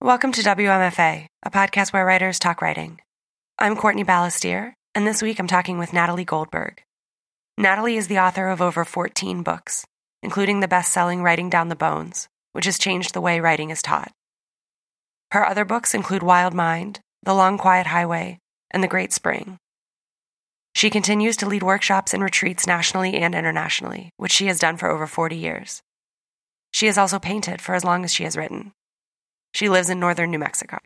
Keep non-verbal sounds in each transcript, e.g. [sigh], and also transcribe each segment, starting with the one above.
Welcome to WMFA, a podcast where writers talk writing. I'm Courtney Balestier, and this week I'm talking with Natalie Goldberg. Natalie is the author of over 14 books, including the best selling Writing Down the Bones, which has changed the way writing is taught. Her other books include Wild Mind, The Long Quiet Highway, and The Great Spring. She continues to lead workshops and retreats nationally and internationally, which she has done for over 40 years. She has also painted for as long as she has written. She lives in northern New Mexico.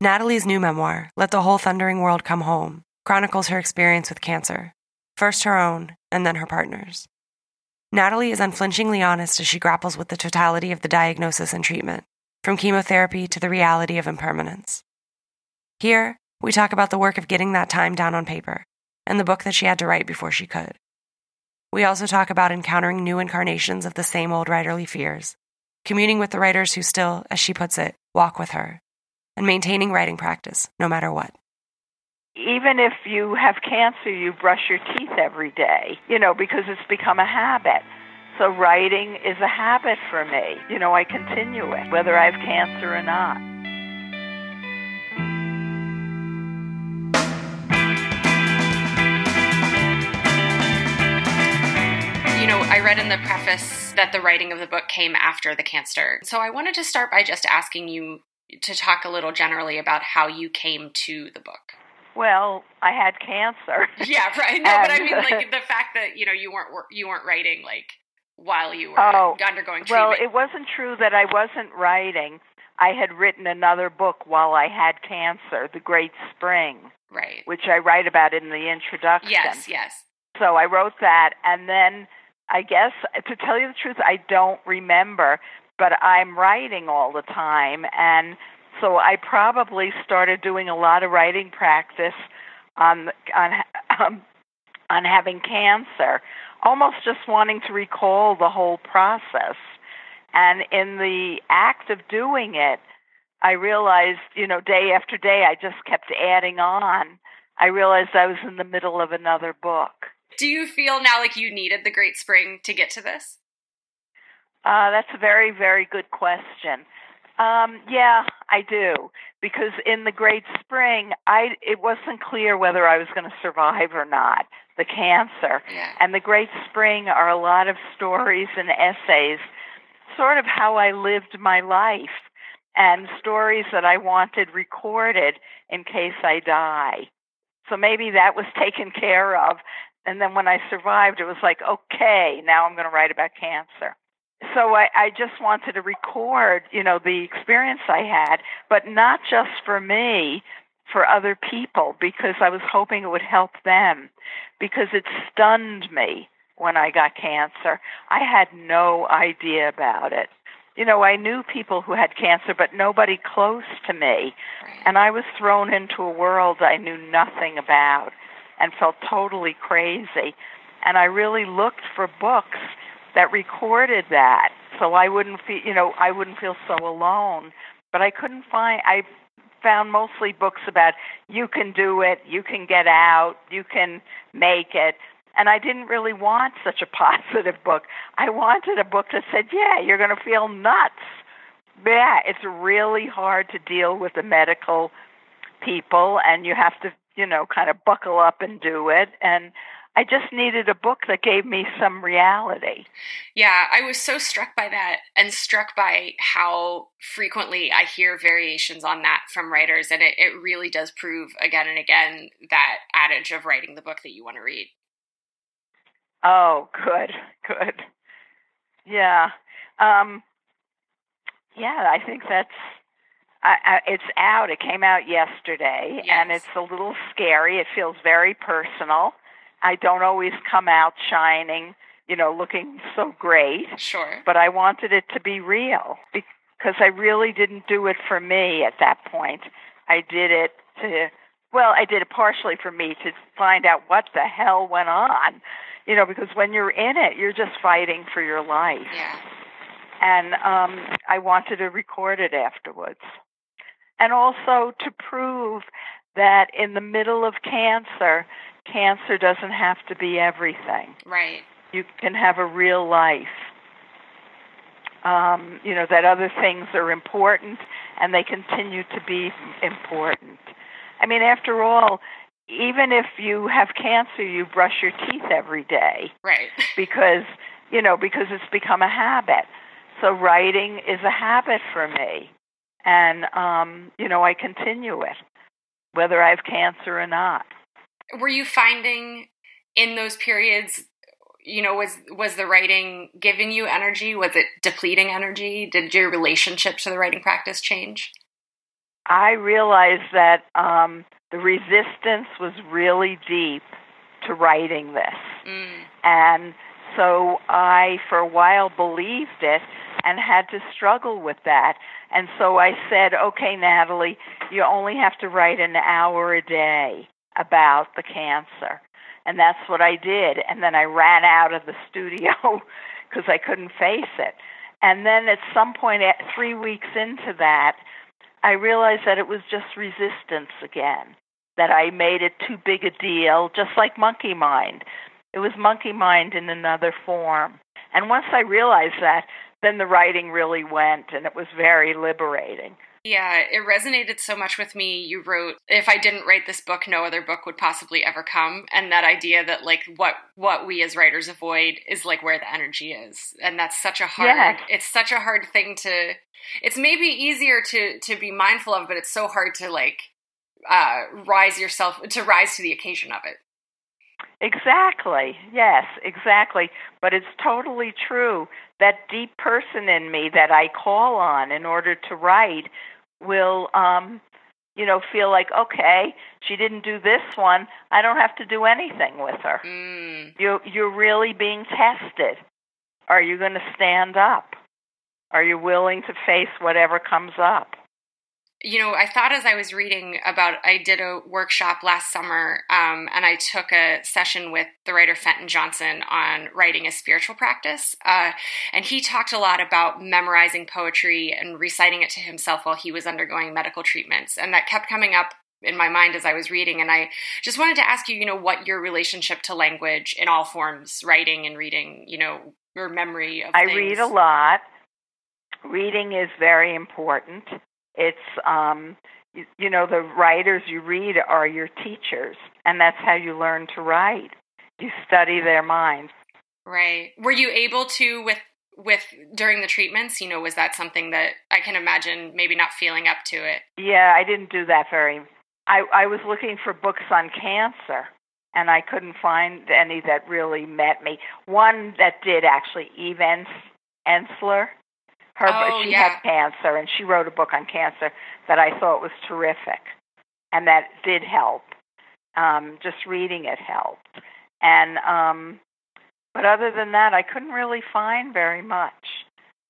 Natalie's new memoir, Let the Whole Thundering World Come Home, chronicles her experience with cancer, first her own and then her partner's. Natalie is unflinchingly honest as she grapples with the totality of the diagnosis and treatment, from chemotherapy to the reality of impermanence. Here, we talk about the work of getting that time down on paper and the book that she had to write before she could. We also talk about encountering new incarnations of the same old writerly fears, communing with the writers who still, as she puts it, walk with her, and maintaining writing practice no matter what. Even if you have cancer, you brush your teeth every day, you know, because it's become a habit. So writing is a habit for me. You know, I continue it, whether I have cancer or not. I read in the preface that the writing of the book came after the cancer. So I wanted to start by just asking you to talk a little generally about how you came to the book. Well, I had cancer. [laughs] Yeah, right. No, but I mean, like the fact that you know you weren't you weren't writing like while you were oh, undergoing treatment. Well, it wasn't true that I wasn't writing. I had written another book while I had cancer, The Great Spring, right? Which I write about in the introduction. Yes, yes. So I wrote that, and then I guess to tell you the truth, I don't remember, but I'm writing all the time, and so I probably started doing a lot of writing practice on on um, on having cancer, almost just wanting to recall the whole process. And in the act of doing it, I realized, you know, day after day, I just kept adding on. I realized I was in the middle of another book. Do you feel now like you needed the Great Spring to get to this? Uh, that's a very, very good question. Um, yeah, I do. Because in the Great Spring, I it wasn't clear whether I was going to survive or not the cancer. Yeah. And the Great Spring are a lot of stories and essays, sort of how I lived my life, and stories that I wanted recorded in case I die. So maybe that was taken care of. And then when I survived, it was like, okay, now I'm going to write about cancer so I, I just wanted to record, you know, the experience I had, but not just for me, for other people, because I was hoping it would help them, because it stunned me when I got cancer. I had no idea about it. You know, I knew people who had cancer, but nobody close to me. And I was thrown into a world I knew nothing about and felt totally crazy. And I really looked for books that recorded that so I wouldn't feel you know I wouldn't feel so alone. But I couldn't find I found mostly books about you can do it you can get out you can make it. And I didn't really want such a [laughs] positive book. I wanted a book that said yeah you're going to feel nuts. Yeah it's really hard to deal with the medical people and you have to you know kind of buckle up and do it and I just needed a book that gave me some reality. Yeah, I was so struck by that and struck by how frequently I hear variations on that from writers. And it, it really does prove again and again that adage of writing the book that you want to read. Oh, good, good. Yeah. Um, yeah, I think that's I, I, it's out. It came out yesterday, yes. and it's a little scary. It feels very personal. I don't always come out shining, you know, looking so great. Sure. But I wanted it to be real because I really didn't do it for me at that point. I did it to, well, I did it partially for me to find out what the hell went on, you know, because when you're in it, you're just fighting for your life. Yeah. And um, I wanted to record it afterwards. And also to prove that in the middle of cancer, cancer doesn't have to be everything. Right. You can have a real life. um, you know, that other things are important and they continue to be important. I mean, after all, even if you have cancer, you brush your teeth every day. Right. [laughs] Because, you know, because it's become a habit. So writing is a habit for me. And, um, you know, I continue it, whether I have cancer or not. Were you finding in those periods you know was was the writing giving you energy was it depleting energy did your relationship to the writing practice change i realized that um, the resistance was really deep to writing this mm. and so i for a while believed it and had to struggle with that and so i said okay natalie you only have to write an hour a day about the cancer and that's what I did. And then I ran out of the studio [laughs] because I couldn't face it. And then at some point, at three weeks into that, I realized that it was just resistance again, that I made it too big a deal, just like Monkey Mind. It was Monkey Mind in another form. And once I realized that, then the writing really went, and it was very liberating. Yeah, it resonated so much with me. You wrote, "If I didn't write this book, no other book would possibly ever come." And that idea that like what what we as writers avoid is like where the energy is. And that's such a hard yes. it's such a hard thing to it's maybe easier to to be mindful of, but it's so hard to like uh rise yourself to rise to the occasion of it. Exactly. Yes, exactly. But it's totally true. That deep person in me that I call on in order to write will um you know feel like okay she didn't do this one i don't have to do anything with her mm. you you're really being tested are you going to stand up are you willing to face whatever comes up you know, I thought as I was reading about, I did a workshop last summer, um, and I took a session with the writer Fenton Johnson on writing a spiritual practice. Uh, and he talked a lot about memorizing poetry and reciting it to himself while he was undergoing medical treatments. And that kept coming up in my mind as I was reading. And I just wanted to ask you, you know, what your relationship to language in all forms, writing and reading, you know, your memory of I things. read a lot. Reading is very important it's um, you, you know the writers you read are your teachers, and that's how you learn to write. You study their minds. Right. Were you able to with with during the treatments? You know, was that something that I can imagine maybe not feeling up to it? Yeah, I didn't do that very. I I was looking for books on cancer and I couldn't find any that really met me. One that did actually, Eve Ensler. Her oh, she yeah. had cancer, and she wrote a book on cancer that I thought was terrific, and that did help. Um, just reading it helped, and um, but other than that, I couldn't really find very much.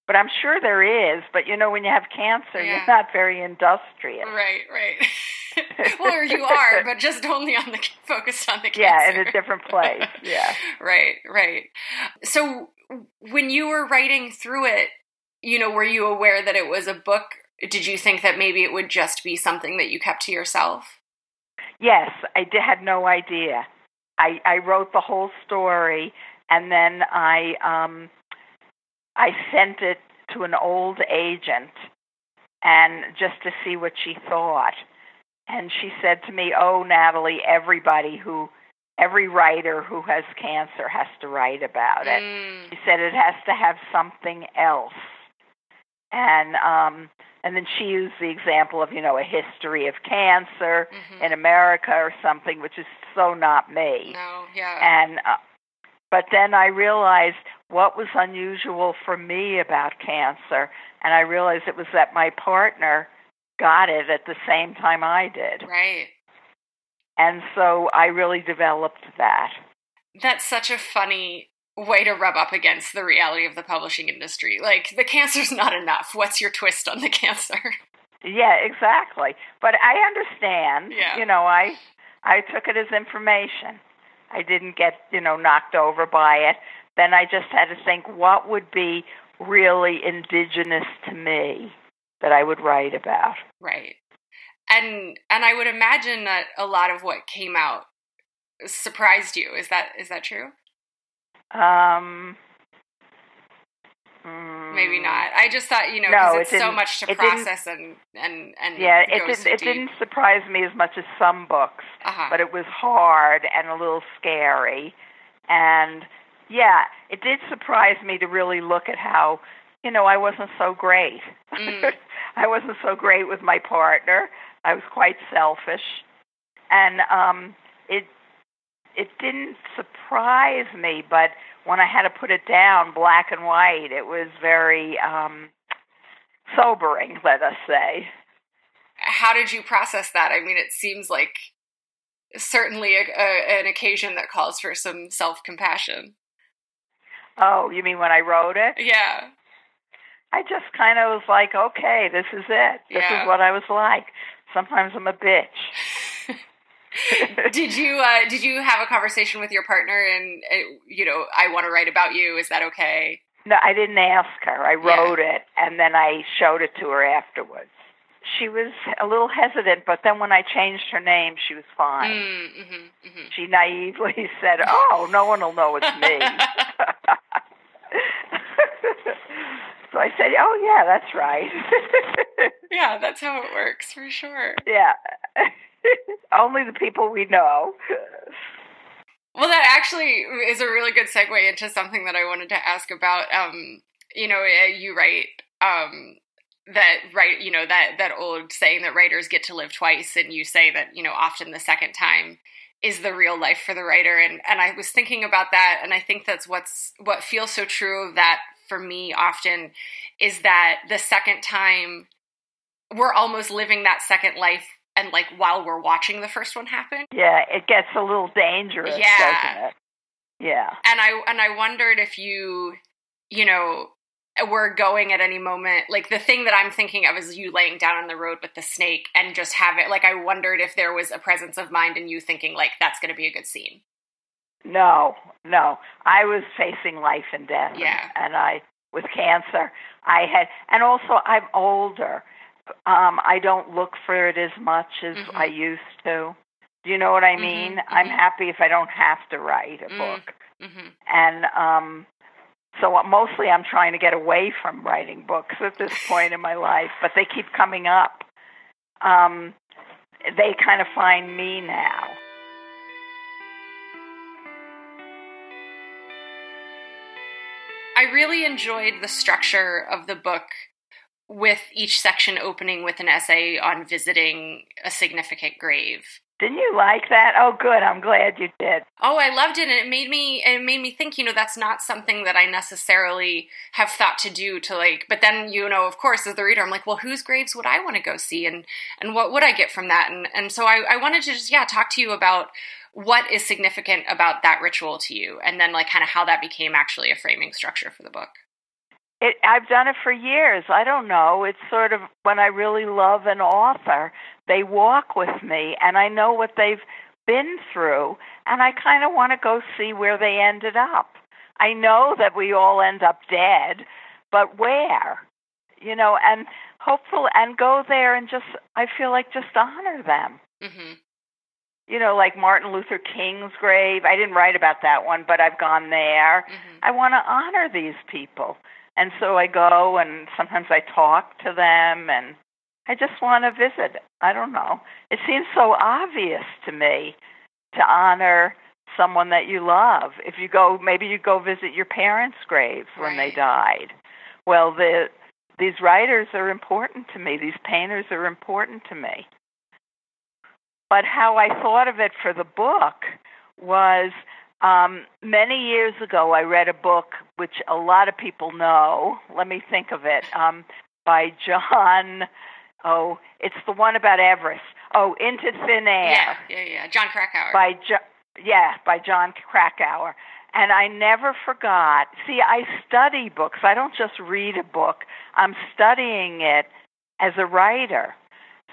But I'm sure there is. But you know, when you have cancer, yeah. you're not very industrious. Right, right. [laughs] [laughs] well, you are, but just only on the focused on the cancer. Yeah, in a different place. [laughs] Yeah. right, right. So when you were writing through it, you know, were you aware that it was a book? Did you think that maybe it would just be something that you kept to yourself? Yes, I did, had no idea. I, I wrote the whole story, and then I um, I sent it to an old agent, and just to see what she thought. And she said to me, "Oh, Natalie, everybody who every writer who has cancer has to write about it." Mm. She said it has to have something else and um, and then she used the example of you know a history of cancer mm-hmm. in America or something, which is so not me. No, yeah. And uh, but then I realized what was unusual for me about cancer, and I realized it was that my partner got it at the same time I did. Right. And so I really developed that. That's such a funny way to rub up against the reality of the publishing industry. Like the cancer's not enough. What's your twist on the [laughs] cancer? Yeah, exactly. But I understand. Yeah. You know, I I took it as information. I didn't get, you know, knocked over by it. Then I just had to think what would be really indigenous to me that I would write about. Right. And and I would imagine that a lot of what came out surprised you. Is that is that true? Um, mm, maybe not. I just thought you know No, because it it's so much to process and and and Yeah, it didn't. so It didn't surprise me as much as some books, Uh-huh. but it was hard and a little scary, and yeah, it did surprise me to really look at how, you know, I wasn't so great. Mm. [laughs] I wasn't so great with my partner. I was quite selfish, and um, it it didn't surprise me, but when I had to put it down black and white, it was very um, sobering. Let us say. How did you process that? I mean, it seems like certainly a, a, an occasion that calls for some self compassion. Oh, you mean when I wrote it? Yeah. I just kind of was like, okay, this is it. This Yeah. is what I was like. Sometimes I'm a bitch. [laughs] did you uh, did you have a conversation with your partner and uh, you know I want to write about you? Is that okay? No, I didn't ask her. I Yeah. wrote it and then I showed it to her afterwards. She was a little hesitant, but then when I changed her name, she was fine. Mm, hmm hmm She naively [laughs] said, "Oh, no one will know it's me." [laughs] so I said, "Oh yeah, that's right." Yeah, that's how it works for sure. yeah. [laughs] Only the people we know. Well, that actually is a really good segue into something that I wanted to ask about. Um, you know, uh, you write um, that right, you know that that old saying that writers get to live twice, and you say that you know often the second time is the real life for the writer, and and I was thinking about that, and I think that's what's what feels so true of that for me often is that the second time we're almost living that second life and like while we're watching the first one happen Yeah, it gets a little dangerous, Yeah. doesn't it? Yeah. and I and I wondered if you, you know, were going at any moment. Like the thing that I'm thinking of is you laying down on the road with the snake and just have it. Like I wondered if there was a presence of mind in you thinking like that's going to be a good scene. No, no. I was facing life and death. and- Yeah. And I, with cancer, I had, and also I'm older. Um, I don't look for it as much as Mhm. I used to. Do you know what I Mhm, mean? I'm mhm. happy if I don't have to write a Mm. book. hmm And um, so mostly I'm trying to get away from writing books at this [laughs] point in my life, but they keep coming up. Um, they kind of find me now. I really enjoyed the structure of the book with each section opening with an essay on visiting a significant grave. Didn't you like that? Oh, good. I'm glad you did. Oh, I loved it, and it made me it made me think. You know, that's not something that I necessarily have thought to do. To like, but then you know, of course, as the reader, I'm like, well, whose graves would I want to go see, and and what would I get from that? And and so I, I wanted to just yeah talk to you about what is significant about that ritual to you, and then like kind of how that became actually a framing structure for the book. It, I've done it for years. I don't know. It's sort of when I really love an author, they walk with me and I know what they've been through and I kind of want to go see where they ended up. I know that we all end up dead, but where? You know, and hopeful and go there and just I feel like just honor them. hmm You know, like Martin Luther King's grave. I didn't write about that one, but I've gone there. hmm I want to honor these people. And so I go and sometimes I talk to them and I just want to visit. I don't know. It seems so obvious to me to honor someone that you love. If you go maybe you go visit your parents' graves when they died. Well, the these writers are important to me. These painters are important to me. But how I thought of it for the book was um, many years ago, I read a book which a lot of people know. Let me think of it. Um, by Jon. Oh, it's the one about Everest. Oh, Into Thin Air Yeah, yeah, yeah. Jon Krakauer. by jo- yeah by Jon Krakauer. And I never forgot. See, I study books. I don't just read a book. I'm studying it as a writer.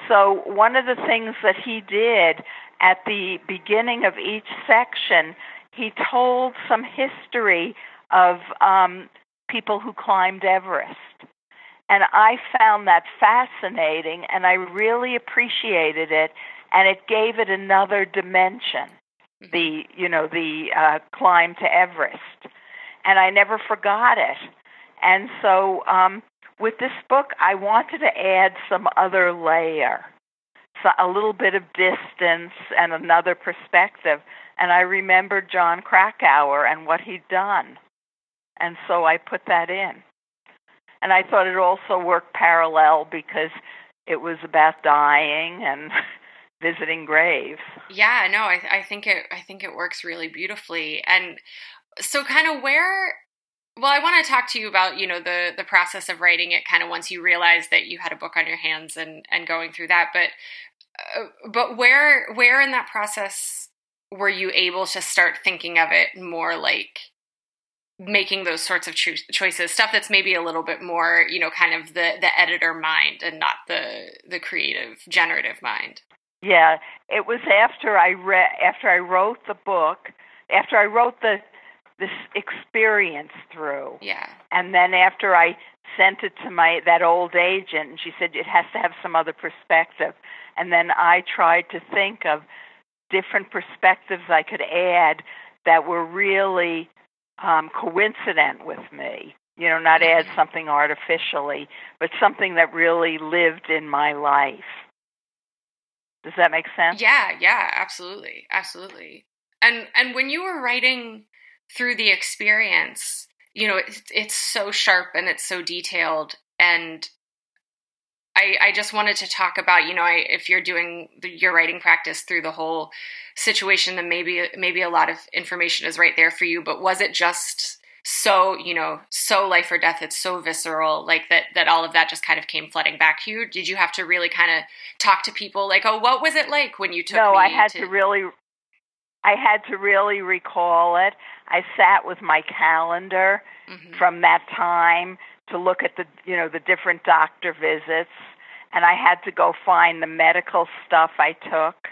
So one of the things that he did at the beginning of each section, he told some history of um, people who climbed Everest. And I found that fascinating and I really appreciated it and it gave it another dimension Mhm. the you know the uh, climb to Everest and I never forgot it And so um, with this book, I wanted to add some other layer, a little bit of distance and another perspective. And I remembered Jon Krakauer and what he'd done. And so I put that in. And I thought it also worked parallel because it was about dying and [laughs] visiting graves. Yeah, no, I, I think it I think it works really beautifully. And so kind of where well, I want to talk to you about, you know, the the process of writing it kind of once you realized that you had a book on your hands and and going through that, but uh, but where where in that process were you able to start thinking of it more like making those sorts of cho- choices? Stuff that's maybe a little bit more you know kind of the the editor mind and not the the creative generative mind. Yeah it was after i read after i wrote the book after i wrote the this experience through yeah and then after i sent it to my that old agent and she said it has to have some other perspective and then i tried to think of different perspectives i could add that were really um, coincident with me. You know, not add mm-hmm. something artificially, but something that really lived in my life. Does that make sense? Yeah, yeah, absolutely, absolutely. And and when you were writing through the experience, you know, it's it's so sharp and it's so detailed, and I, I just wanted to talk about, you know, I, if you're doing the, your writing practice through the whole situation, then maybe maybe a lot of information is right there for you. But was it just so, you know, so life or death? It's so visceral, like that that all of that just kind of came flooding back to you. Did you have to really kind of talk to people, like, oh, what was it like when you took? No, I had to... to really, I had to really recall it. I sat with my calendar mm-hmm. from that time to look at the you know the different doctor visits and I had to go find the medical stuff I took.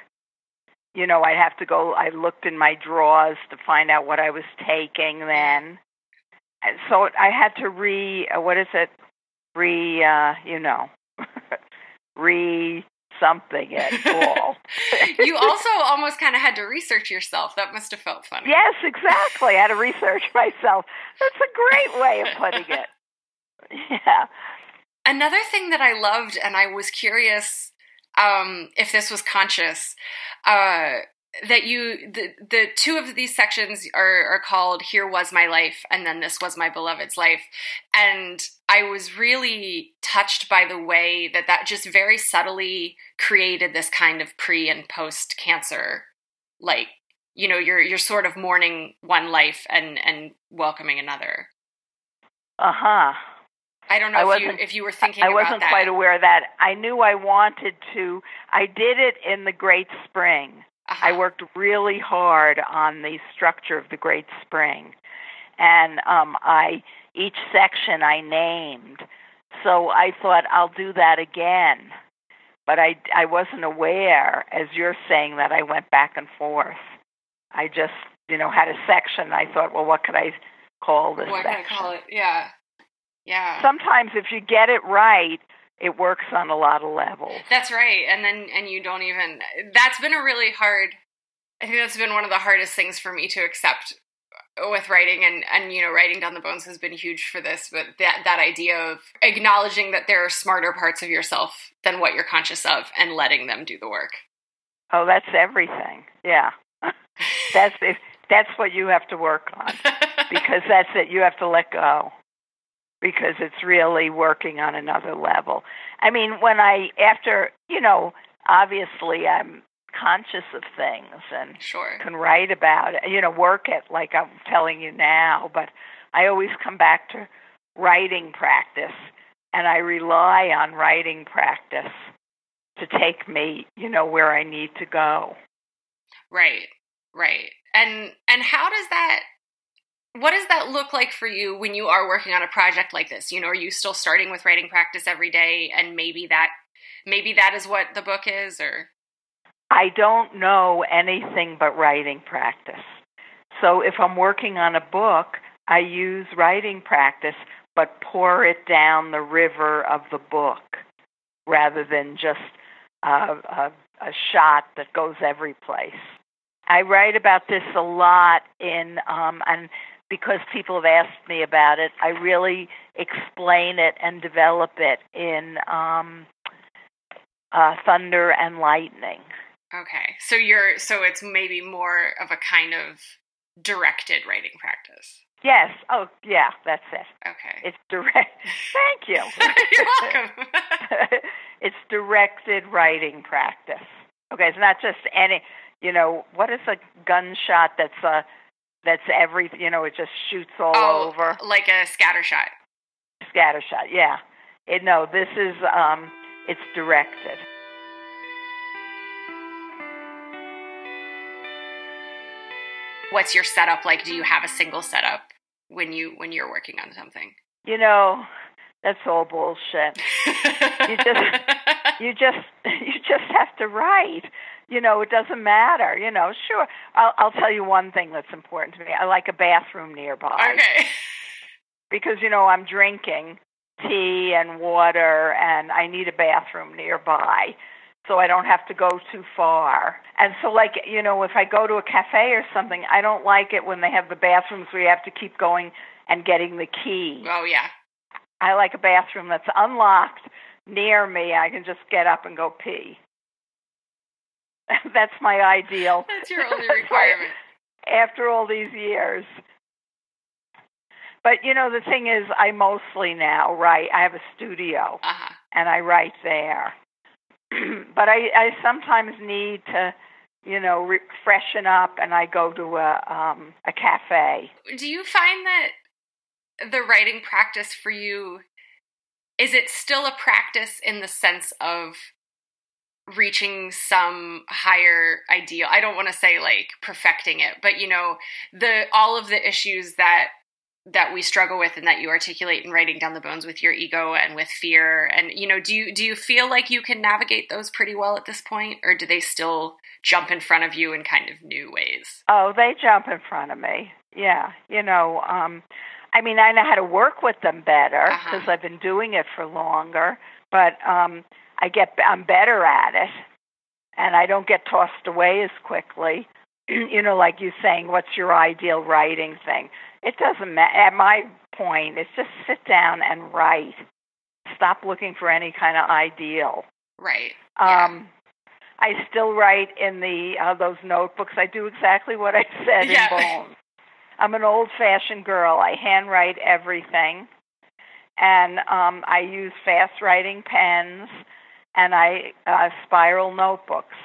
You know, I'd have to go I looked in my drawers to find out what I was taking then. And so I had to re uh, what is it? Re uh, you know. [laughs] re something at all. [laughs] you also almost kind of had to research yourself. That must have felt funny. Yes, exactly. I had to research myself. That's a great way of putting it. [laughs] Yeah. Another thing that I loved, and I was curious um, if this was conscious, uh, that you the the two of these sections are are called "Here Was My Life" and then "This Was My Beloved's Life," and I was really touched by the way that that just very subtly created this kind of pre and post cancer, like you know, you're you're sort of mourning one life and and welcoming another. Uh huh. I don't know I if you if you were thinking. I wasn't quite aware of that. I knew I wanted to. I did it in the Great Spring. Uh-huh. I worked really hard on the structure of the Great Spring, and um, I each section I named. So I thought I'll do that again, but I I wasn't aware, as you're saying, that I went back and forth. I just you know had a section. I thought, well, what could I call this? What section? can I call it? Yeah. Yeah. Sometimes if you get it right, it works on a lot of levels. That's right. And then and you don't even that's been a really hard I think that's been one of the hardest things for me to accept with writing and and you know writing down the bones has been huge for this but that that idea of acknowledging that there are smarter parts of yourself than what you're conscious of and letting them do the work. Oh that's everything. Yeah. [laughs] That's it. That's what you have to work on because [laughs] that's it. You have to let go because it's really working on another level. I mean, when I, after, you know, obviously I'm conscious of things and sure. can write about it, you know, work it like I'm telling you now, but I always come back to writing practice and I rely on writing practice to take me, you know, where I need to go. Right. Right. And and how does that what does that look like for you when you are working on a project like this you know are you still starting with writing practice every day and maybe that maybe that is what the book is or i don't know anything but writing practice so if i'm working on a book i use writing practice but pour it down the river of the book rather than just a, a, shot that goes every place I write about this a lot in um and because people have asked me about it, I really explain it and develop it in um, uh, Thunder and Lightning. Okay, so you're so it's maybe more of a kind of directed writing practice. Yes. Oh, yeah. That's it. Okay. It's direct. [laughs] Thank you. [laughs] You're welcome. [laughs] it's directed writing practice. Okay, it's not just any. You know, what is a gunshot that's a that's every. You know, it just shoots all oh, over. like a scatter shot. Scatter shot. Yeah. It, no, this is um, it's directed. What's your setup like? Do you have a single setup when you when you're working on something? You know, that's all bullshit. you just [laughs] you just [laughs] you just have to write. You know, it doesn't matter. You know, sure. I'll I'll tell you one thing that's important to me. I like a bathroom nearby. Okay. Because you know I'm drinking tea and water, and I need a bathroom nearby so I don't have to go too far. And so, like, you know, if I go to a cafe or something, I don't like it when they have the bathrooms where you have to keep going and getting the key. Oh, yeah. I like a bathroom that's unlocked near me. I can just get up and go pee. [laughs] that's my ideal. [laughs] That's your only requirement. [laughs] After all these years. But you know, the thing is, I mostly now write. I have a studio, uh-huh. and I write there. [clears throat] but I, I sometimes need to, you know, re- freshen up, and I go to a um, a cafe. Do you find that the writing practice for you is it still a practice in the sense of reaching some higher ideal i don't want to say like perfecting it but you know the all of the issues that that we struggle with and that you articulate in writing down the bones with your ego and with fear? And you know do you do you feel like you can navigate those pretty well at this point or do they still jump in front of you in kind of new ways? Oh they jump in front of me. Yeah you know um i mean i know how to work with them better because uh-huh. i've been doing it for longer but um i get i'm better at it and i don't get tossed away as quickly. [clears throat] You know like you saying what's your ideal writing thing it doesn't matter. At my point, it's just sit down and write. Stop looking for any kind of ideal. Right. Um, I still write in the uh, those notebooks. I do exactly what I said yeah. in Bones. I'm an old-fashioned girl. I handwrite everything, and um, I use fast-writing pens, and I uh, spiral notebooks.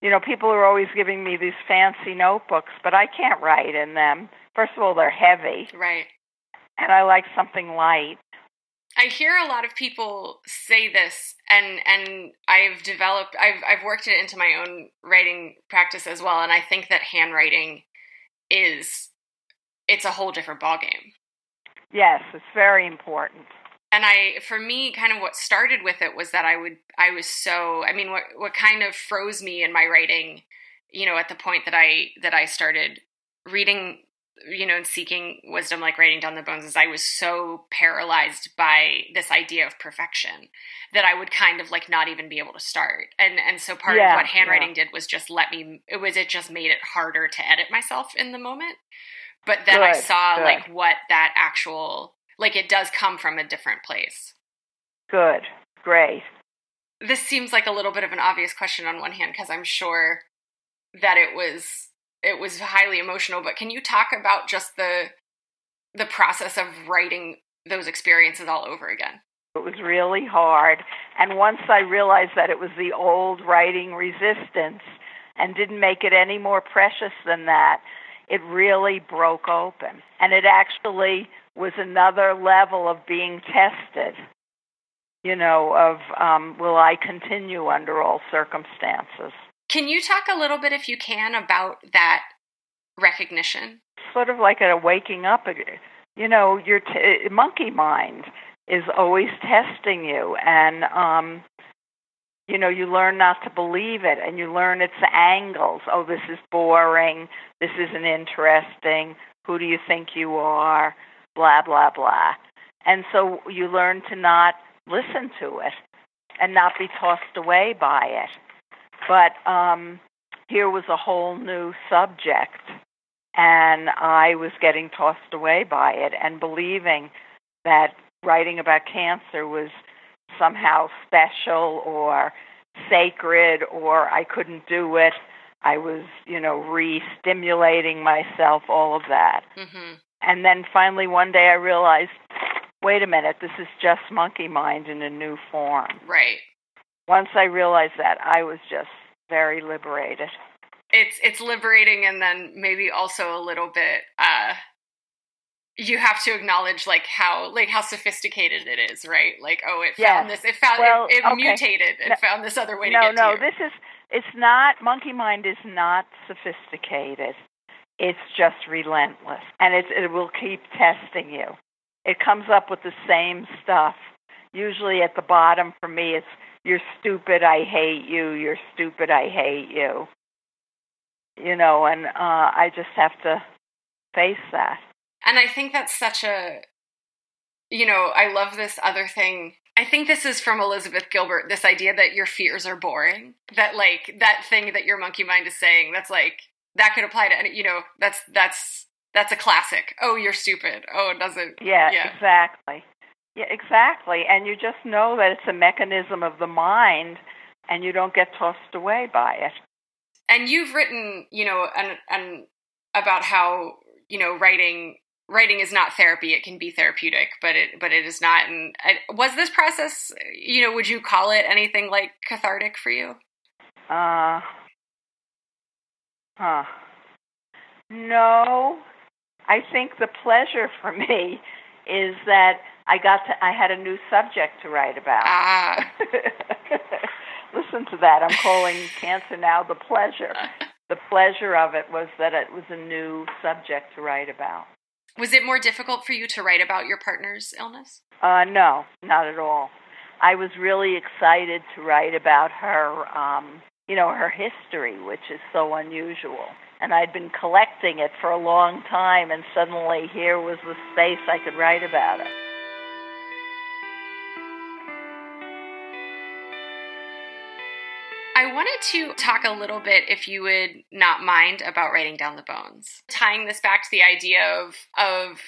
You know, people are always giving me these fancy notebooks, but I can't write in them first of all, they're heavy. Right. And I like something light. I hear a lot of people say this and and I've developed I've I've worked it into my own writing practice as well and I think that handwriting is it's a whole different ballgame. Yes, it's very important. And I for me kind of what started with it was that I would I was so I mean what what kind of froze me in my writing, you know, at the point that I that I started reading you know, and seeking wisdom, like writing down the bones, is I was so paralyzed by this idea of perfection that I would kind of like not even be able to start. And and so part yeah, of what handwriting yeah. did was just let me. It was it just made it harder to edit myself in the moment. But then good, I saw good. like what that actual like it does come from a different place. Good, great. This seems like a little bit of an obvious question on one hand because I'm sure that it was it was highly emotional but can you talk about just the the process of writing those experiences all over again it was really hard and once i realized that it was the old writing resistance and didn't make it any more precious than that it really broke open and it actually was another level of being tested you know of um, will i continue under all circumstances can you talk a little bit, if you can, about that recognition? Sort of like a waking up. You know, your t- monkey mind is always testing you, and um, you know, you learn not to believe it, and you learn its angles. Oh, this is boring. This isn't interesting. Who do you think you are? Blah blah blah. And so you learn to not listen to it and not be tossed away by it. But um, here was a whole new subject, and I was getting tossed away by it and believing that writing about cancer was somehow special or sacred or I couldn't do it. I was, you know, re stimulating myself, all of that. Mm-hmm. And then finally one day I realized wait a minute, this is just monkey mind in a new form. Right. Once I realized that, I was just very liberated. It's it's liberating and then maybe also a little bit uh you have to acknowledge like how like how sophisticated it is, right? Like, oh, it found yes. this, it found well, it, it okay. mutated, and no, found this other way no, to get no, to No, this is it's not monkey mind is not sophisticated. It's just relentless, and it it will keep testing you. It comes up with the same stuff. Usually at the bottom for me, it's you're stupid, I hate you. You're stupid, I hate you. You know, and uh, I just have to face that. And I think that's such a, you know, I love this other thing. I think this is from Elizabeth Gilbert this idea that your fears are boring. That, like, that thing that your monkey mind is saying, that's like, that could apply to any, you know, that's, that's, that's a classic. Oh, you're stupid. Oh, it doesn't. Yeah, yeah, exactly. Yeah, exactly. And you just know that it's a mechanism of the mind and you don't get tossed away by it. And you've written, you know, and and about how, you know, writing writing is not therapy it can be therapeutic but it but it is not and I, was this process you know would you call it anything like cathartic for you uh huh no i think the pleasure for me is that i got to i had a new subject to write about ah. [laughs] listen to that i'm calling cancer now the pleasure the pleasure of it was that it was a new subject to write about was it more difficult for you to write about your partner's illness? Uh, no, not at all. I was really excited to write about her, um, you know, her history, which is so unusual. And I'd been collecting it for a long time, and suddenly here was the space I could write about it. I wanted to talk a little bit, if you would not mind, about writing down the bones. Tying this back to the idea of of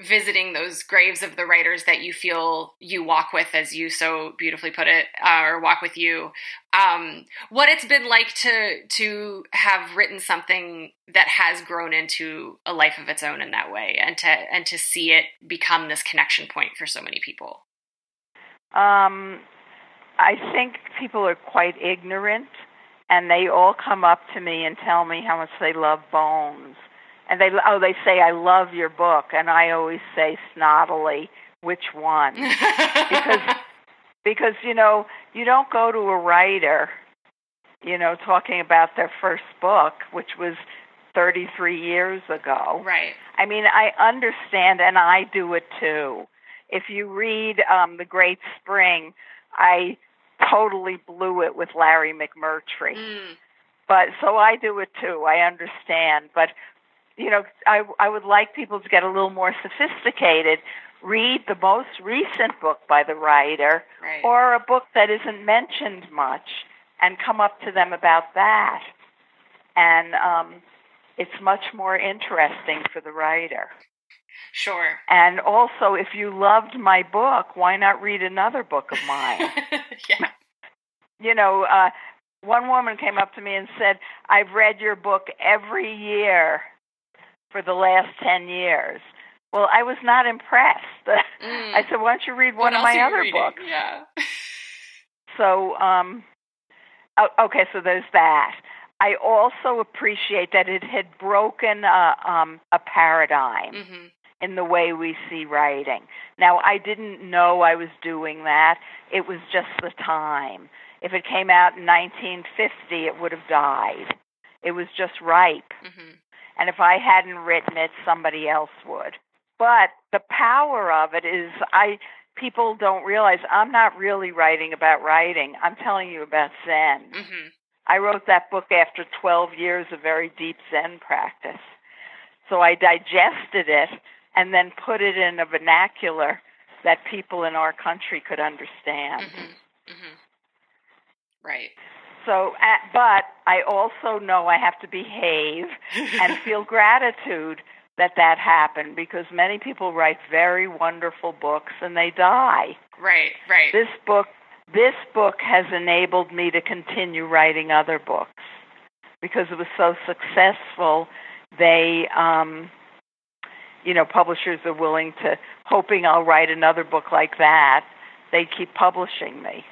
visiting those graves of the writers that you feel you walk with, as you so beautifully put it, uh, or walk with you. Um, what it's been like to to have written something that has grown into a life of its own in that way, and to and to see it become this connection point for so many people. Um, I think people are quite ignorant, and they all come up to me and tell me how much they love Bones. And they oh they say I love your book, and I always say snottily, which one? [laughs] because because you know you don't go to a writer, you know, talking about their first book, which was 33 years ago. Right. I mean, I understand, and I do it too. If you read um, The Great Spring, I totally blew it with Larry McMurtry. Mm. But so I do it too. I understand, but you know, I I would like people to get a little more sophisticated. Read the most recent book by the writer, right. or a book that isn't mentioned much, and come up to them about that. And um, it's much more interesting for the writer. Sure. And also, if you loved my book, why not read another book of mine? [laughs] yeah. You know, uh, one woman came up to me and said, I've read your book every year for the last 10 years. Well, I was not impressed. Mm. [laughs] I said, why don't you read one what of my other reading? books? Yeah. [laughs] so, um, okay, so there's that. I also appreciate that it had broken a, um, a paradigm. Mm-hmm in the way we see writing. Now, I didn't know I was doing that. It was just the time. If it came out in 1950, it would have died. It was just ripe. Mm-hmm. And if I hadn't written it, somebody else would. But the power of it is I people don't realize I'm not really writing about writing. I'm telling you about Zen. Mm-hmm. I wrote that book after 12 years of very deep Zen practice. So I digested it and then put it in a vernacular that people in our country could understand. Mm-hmm. Mm-hmm. Right. So, uh, but I also know I have to behave and [laughs] feel gratitude that that happened because many people write very wonderful books and they die. Right, right. This book this book has enabled me to continue writing other books because it was so successful. They um you know, publishers are willing to hoping I'll write another book like that. They keep publishing me.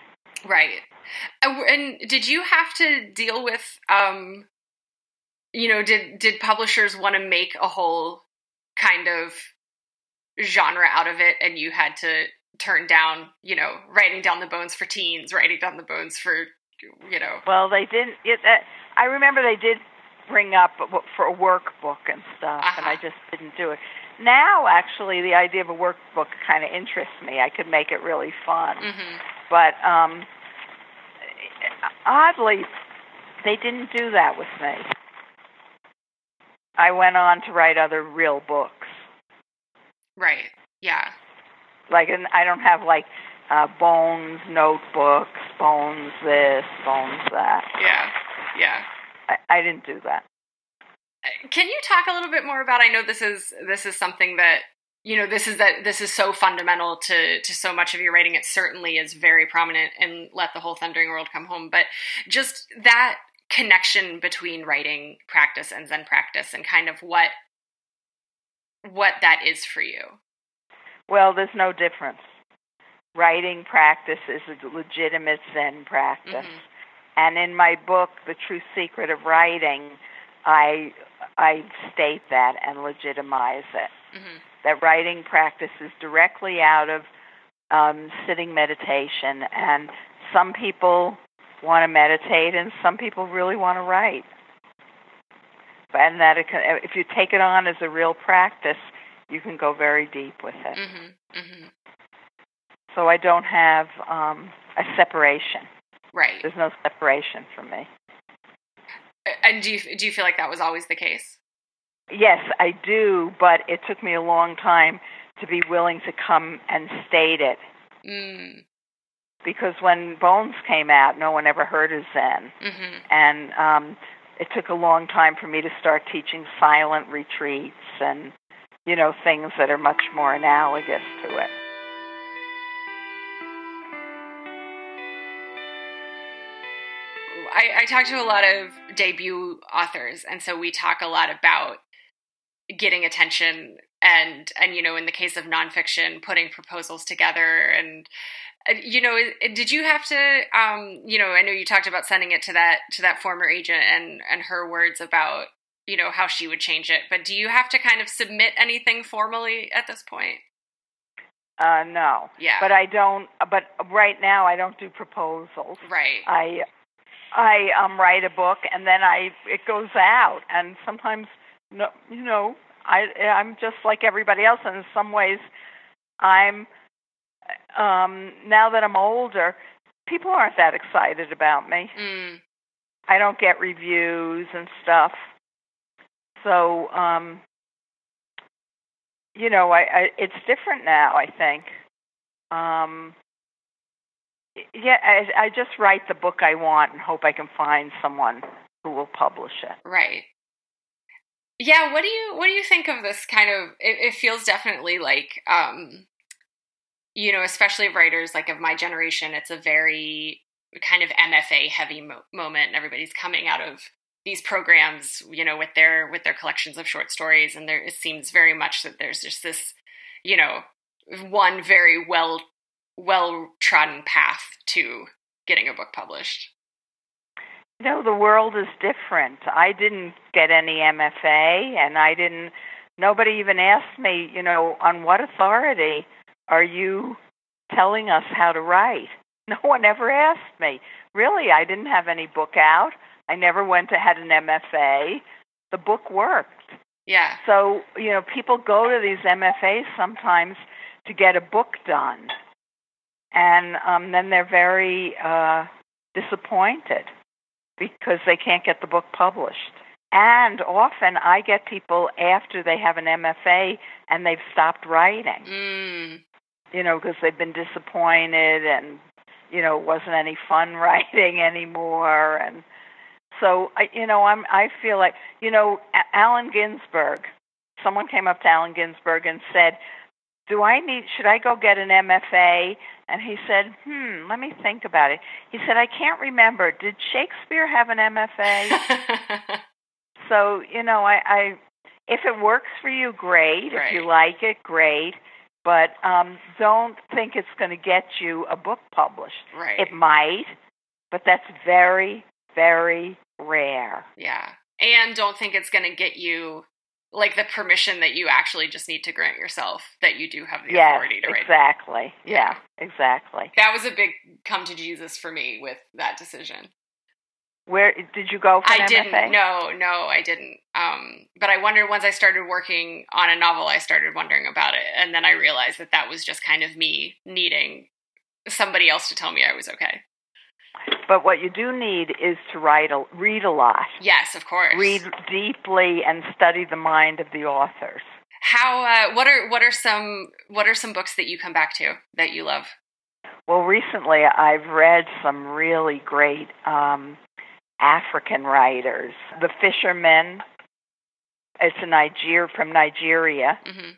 Right. And did you have to deal with um you know, did did publishers want to make a whole kind of genre out of it and you had to turn down, you know, writing down the bones for teens, writing down the bones for you know. Well, they didn't it, uh, I remember they did bring up for a workbook and stuff uh-huh. and I uh-huh. just didn't do it. Now actually the idea of a workbook kind of interests me. I could make it really fun. Mm-hmm. But um oddly they didn't do that with me. I went on to write other real books. Right. Yeah. Like, and I don't have like uh, Bones notebooks, Bones this, Bones that. Yeah. Yeah. I, I didn't do that. Can you talk a little bit more about? I know this is this is something that you know this is that this is so fundamental to to so much of your writing. It certainly is very prominent in Let the Whole Thundering World Come Home. But just that connection between writing practice and Zen practice and kind of what what that is for you. Well, there's no difference. Writing practice is a legitimate Zen practice. Mm-hmm. And in my book, The True Secret of Writing, I I state that and legitimize it. Mm-hmm. That writing practice is directly out of um, sitting meditation, and some people want to meditate, and some people really want to write. And that it can, if you take it on as a real practice, you can go very deep with it. Mm-hmm. Mm-hmm. So I don't have um, a separation. Right. There's no separation for me. And do you do you feel like that was always the case? Yes, I do, but it took me a long time to be willing to come and state it. Mm because when Bones came out, no one ever heard of Zen, mm-hmm. and um, it took a long time for me to start teaching silent retreats and you know things that are much more analogous to it. I, I talk to a lot of debut authors, and so we talk a lot about getting attention and and you know in the case of nonfiction putting proposals together and you know did you have to um you know i know you talked about sending it to that to that former agent and and her words about you know how she would change it but do you have to kind of submit anything formally at this point? Uh no. Yeah. But i don't but right now i don't do proposals. Right. I i um write a book and then i it goes out and sometimes no you know i i'm just like everybody else and in some ways i'm um, now that I'm older, people aren't that excited about me. Mm. I don't get reviews and stuff. So, um, you know, I, I it's different now. I think. Um, yeah, I, I just write the book I want and hope I can find someone who will publish it. Right. Yeah. What do you What do you think of this kind of? It, it feels definitely like um, you know, especially writers like of my generation, it's a very kind of MFA heavy mo- moment. Everybody's coming out of these programs, you know, with their with their collections of short stories, and there it seems very much that there's just this, you know, one very well well trodden path to getting a book published. You know, the world is different. I didn't get any MFA, and I didn't. Nobody even asked me, you know, on what authority are you telling us how to write? [laughs] No one ever asked me. Really, I didn't have any book out. I never went to had an MFA. The book worked. Yeah. So, you know, people go to these MFAs sometimes to get a book done. And um, then they're very uh, disappointed because they can't get the book published. And often I get people after they have an MFA and they've stopped writing. Mm you know, because they've been disappointed and, you know, it wasn't any fun [laughs] writing anymore. And so, I, you know, I'm, I feel like, you know, Allen Ginsberg, someone came up to Allen Ginsberg and said, do I need, should I go get an MFA? And he said, hmm, let me think about it. He said, I can't remember. Did Shakespeare have an MFA? [laughs] so, you know, I, I, if it works for you, great. Right. If you like it, great. But um, don't think it's going to get you a book published. Right. It might, but that's very, very rare. Yeah. And don't think it's going to get you like the permission that you actually just need to grant yourself that you do have the yes, authority to write. Exactly. Yeah, exactly. That was a big come to Jesus for me with that decision. Where did you go for I didn't. MFA? No, no, I didn't. Um, but I wondered once I started working on a novel, I started wondering about it, and then I realized that that was just kind of me needing somebody else to tell me I was okay. But what you do need is to write a, read a lot. Yes, of course. Read deeply and study the mind of the authors. How? Uh, what are what are some what are some books that you come back to that you love? Well, recently I've read some really great um, African writers. The Fishermen. It's a Niger from Nigeria. hmm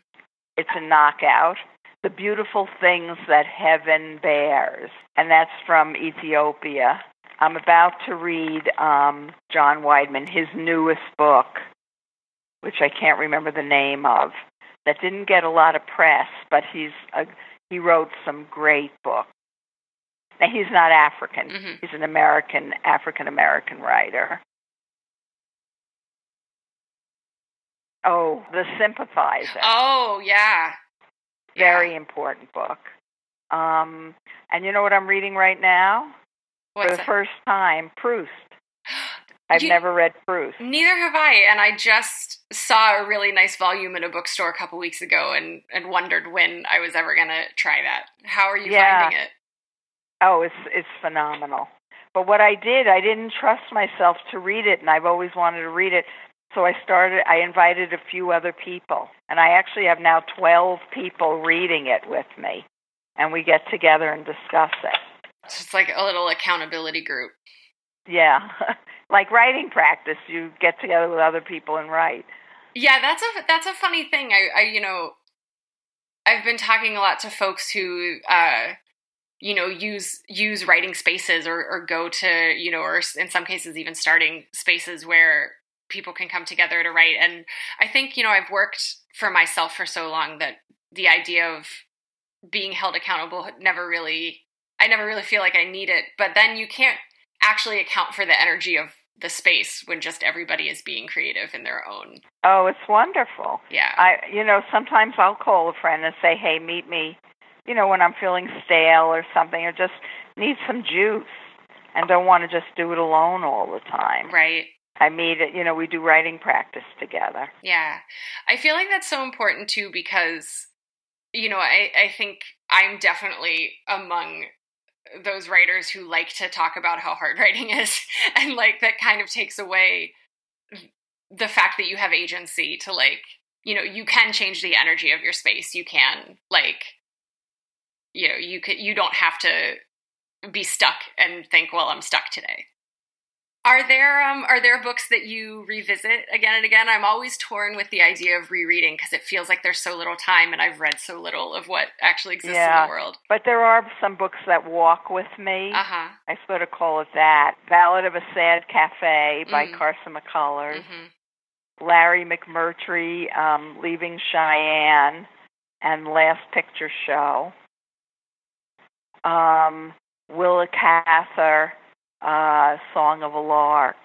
It's a knockout. The Beautiful Things That Heaven Bears, and that's from Ethiopia. I'm about to read um, John Wideman, his newest book, which I can't remember the name of. That didn't get a lot of press, but he's a, he wrote some great books. Now he's not African; Mhm. he's an American African American writer. Oh, The Sympathizer Oh yeah. Very important book. Um, and you know what I'm reading right now? What's For the that? first time, Proust. [gasps] I've You- never read Proust. Neither have I, and I just saw a really nice volume in a bookstore a couple weeks ago, and and wondered when I was ever gonna try that. How are you Yeah. finding it? Oh, it's it's phenomenal. But what I did, I didn't trust myself to read it, and I've always wanted to read it. So I started. I invited a few other people, and I actually have now twelve people reading it with me, and we get together and discuss it. It's like a little accountability group. Yeah, [laughs] like writing practice. You get together with other people and write. Yeah, that's a that's a funny thing. I, I you know, I've been talking a lot to folks who uh you know use use writing spaces or or go to you know or in some cases even starting spaces where people can come together to write and i think you know i've worked for myself for so long that the idea of being held accountable never really i never really feel like i need it but then you can't actually account for the energy of the space when just everybody is being creative in their own Oh, it's wonderful. yeah I, you know, sometimes I'll call a friend and say, "Hey, meet me," you know, when I'm feeling stale or something, or just need some juice, and don't want to just do it alone all the time. right I meet it. You know, we do writing practice together. Yeah. I feel like that's so important too because, you know, I, I think I'm definitely among those writers who like to talk about how hard [laughs] writing is and like that kind of takes away the fact that you have agency to like, you know, you can change the energy of your space. You can like, you know, you could, you don't have to be stuck and think, well, I'm stuck today. Are there um are there books that you revisit again and again? I'm always torn with the idea of rereading because it feels like there's so little time and I've read so little of what actually exists in the world. But there are some books that walk with me. Uh huh. I sort of call it that. Ballad of a Sad Cafe by Mm. Carson McCullers. hmm Larry McMurtry, um, Leaving Cheyenne, and Last Picture Show. Um, Willa Cather, uh, Song of a Lark.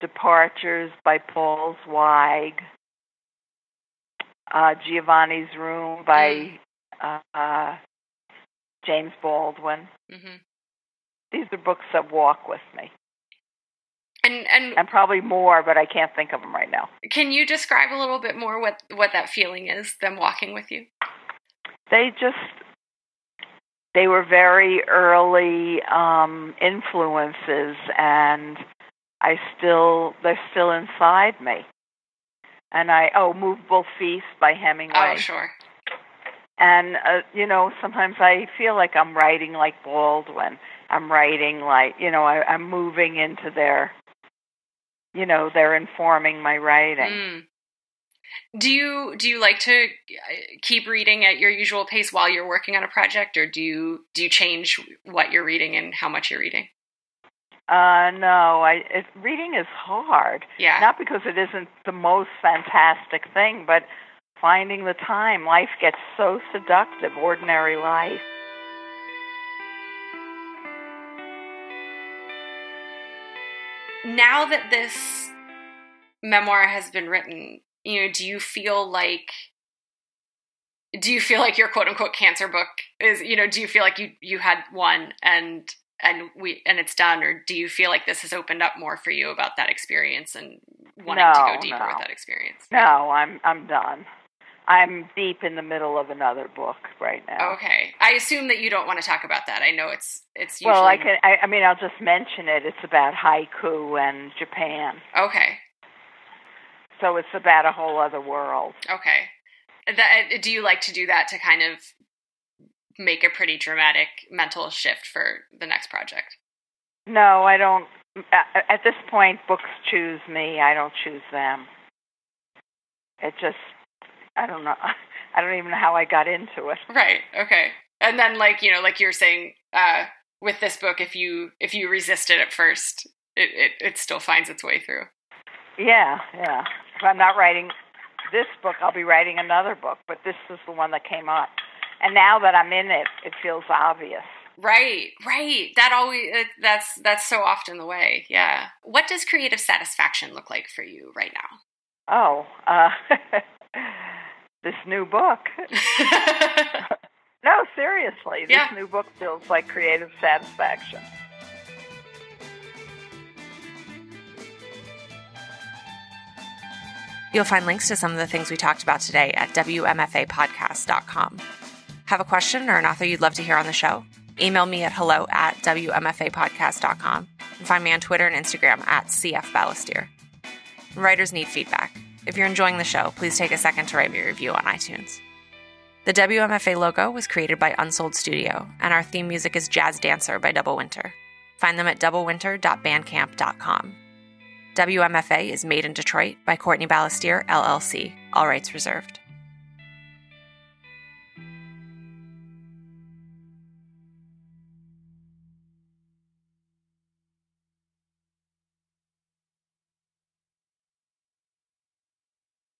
Departures by Paul Zweig. Uh, Giovanni's Room by uh, uh, James Baldwin. hmm These are books that walk with me, And and and probably more, but I can't think of them right now. can you describe a little bit more what what that feeling is? Them walking with you. they just they were very early um influences and i still they're still inside me and i oh movable feast by hemingway Oh sure. And, uh, you know, sometimes I feel like I'm writing like Baldwin. I'm writing like, you know, I, I'm moving into their, you know, they're informing my writing. Mm. Do you do you like to uh, keep reading at your usual pace while you're working on a project, or do you do you change what you're reading and how much you're reading? Uh, no, I it, reading is hard. Yeah. Not because it isn't the most fantastic thing, but finding the time. Life gets so seductive, ordinary life. Now that this memoir has been written, you know, do you feel like do you feel like your quote unquote cancer book is, you know, do you feel like you you had one and and we and it's done or do you feel like this has opened up more for you about that experience and wanting no, to go deeper no. with that experience? No, I'm I'm done. I'm deep in the middle of another book right now. Okay. I assume that you don't want to talk about that. I know it's it's usually Well, I can. I, I mean, I'll just mention it. It's about haiku and Japan, Okay. So it's about a whole other world. Okay. That, do you like to do that to kind of make a pretty dramatic mental shift for the next project? No, I don't. At this point, books choose me. I don't choose them. It just. I don't know. [laughs] I don't even know how I got into it. Right. Okay. And then like, you know, like you're saying uh with this book if you if you resist it at first, it it, it still finds its way through. Yeah, yeah. If I'm not writing this book, I'll be writing another book. But this is the one that came up, and now that I'm in it, it feels obvious. Right, right. That always that's that's so often the way. Yeah. What does creative satisfaction look like for you right now? Oh, uh, [laughs] this new book. [laughs] [laughs] no, seriously, this Yeah. new book feels like creative satisfaction. You'll find links to some of the things we talked about today at WMFApodcast.com. Have a question or an author you'd love to hear on the show? Email me at hello at WMFApodcast.com and find me on Twitter and Instagram at CF Balestier. Writers need feedback. If you're enjoying the show, please take a second to write me a review on iTunes. The WMFA logo was created by Unsold Studio, and our theme music is Jazz Dancer by Double Winter. Find them at doublewinter.bandcamp.com. WMFA is made in Detroit by Courtney Balestier, LLC. All rights reserved.